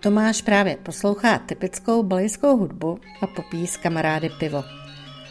Tomáš právě poslouchá typickou balijskou hudbu a popíjí s kamarády pivo.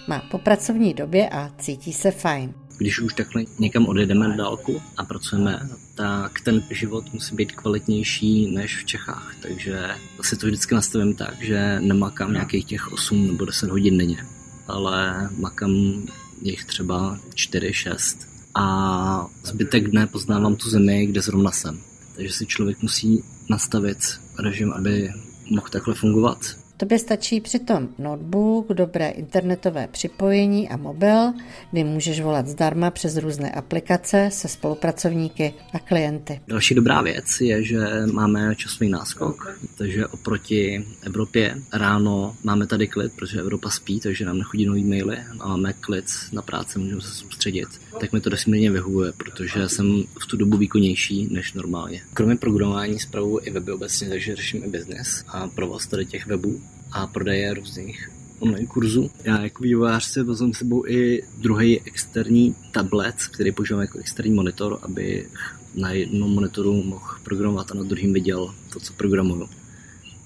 Má po pracovní době a cítí se fajn. Když už takhle někam odjedeme na dálku a pracujeme, tak ten život musí být kvalitnější než v Čechách. Takže si to vždycky nastavím tak, že nemakám nějakých těch 8 nebo 10 hodin denně, ale makám jich třeba 4-6 a zbytek dne poznávám tu zemi, kde zrovna jsem. Takže si člověk musí nastavit režim, aby mohl takhle fungovat. Tobě stačí přitom notebook, dobré internetové připojení a mobil, kdy můžeš volat zdarma přes různé aplikace se spolupracovníky a klienty. Další dobrá věc je, že máme časový náskok, takže oproti Evropě ráno máme tady klid, protože Evropa spí, takže nám nechodí nový maily a máme klid na práci, můžeme se soustředit. Tak mi to nesmírně vyhovuje, protože jsem v tu dobu výkonnější než normálně. Kromě programování zpravu i weby obecně, takže řeším i business a provoz tady těch webů a prodeje různých online kurzů. Já jako vývojář si vezmu sebou i druhý externí tablet, který používám jako externí monitor, aby na jednom monitoru mohl programovat a na druhým viděl to, co programuju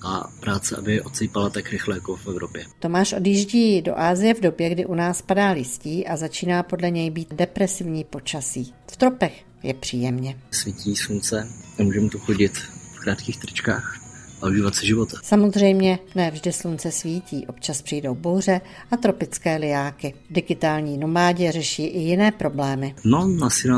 a práce, aby odsýpala tak rychle jako v Evropě. Tomáš odjíždí do Ázie v době, kdy u nás padá listí a začíná podle něj být depresivní počasí. V tropech je příjemně. Svítí slunce, nemůžeme tu chodit v krátkých tričkách a užívat si života. Samozřejmě ne vždy slunce svítí, občas přijdou bouře a tropické liáky. Digitální nomádě řeší i jiné problémy. No, na Sri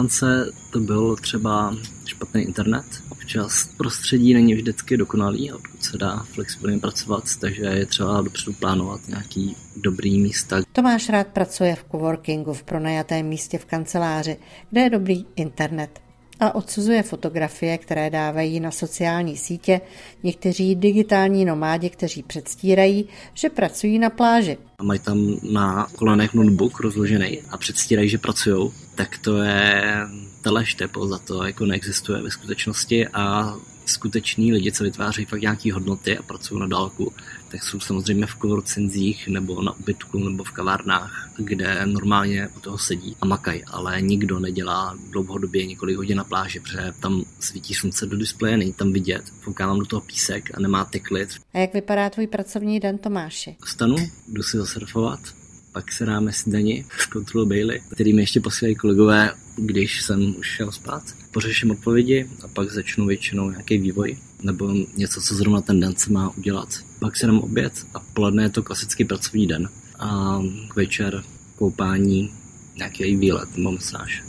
to byl třeba špatný internet. Občas prostředí není vždycky dokonalý, odkud se dá flexibilně pracovat, takže je třeba dopředu plánovat nějaký dobrý místa. Tomáš rád pracuje v coworkingu v pronajatém místě v kanceláři, kde je dobrý internet a odsuzuje fotografie, které dávají na sociální sítě někteří digitální nomádi, kteří předstírají, že pracují na pláži. Mají tam na kolenech notebook rozložený a předstírají, že pracují, tak to je telež, to za to jako neexistuje ve skutečnosti a skuteční lidi, co vytváří fakt nějaké hodnoty a pracují na dálku, tak jsou samozřejmě v coworkingzích nebo na ubytku nebo v kavárnách, kde normálně u toho sedí a makají, ale nikdo nedělá dlouhodobě několik hodin na pláži, protože tam svítí slunce do displeje, není tam vidět, foukávám do toho písek a nemá klid. A jak vypadá tvůj pracovní den, Tomáši? Vstanu, jdu si zasurfovat, pak se dáme snídani z kontrolu Bailey, který mi ještě posílají kolegové, když jsem už šel spát. Pořeším odpovědi a pak začnu většinou nějaký vývoj nebo něco, co zrovna ten den se má udělat. Pak si dám oběd a poledne je to klasický pracovní den. A večer koupání, nějaký výlet nebo masáž.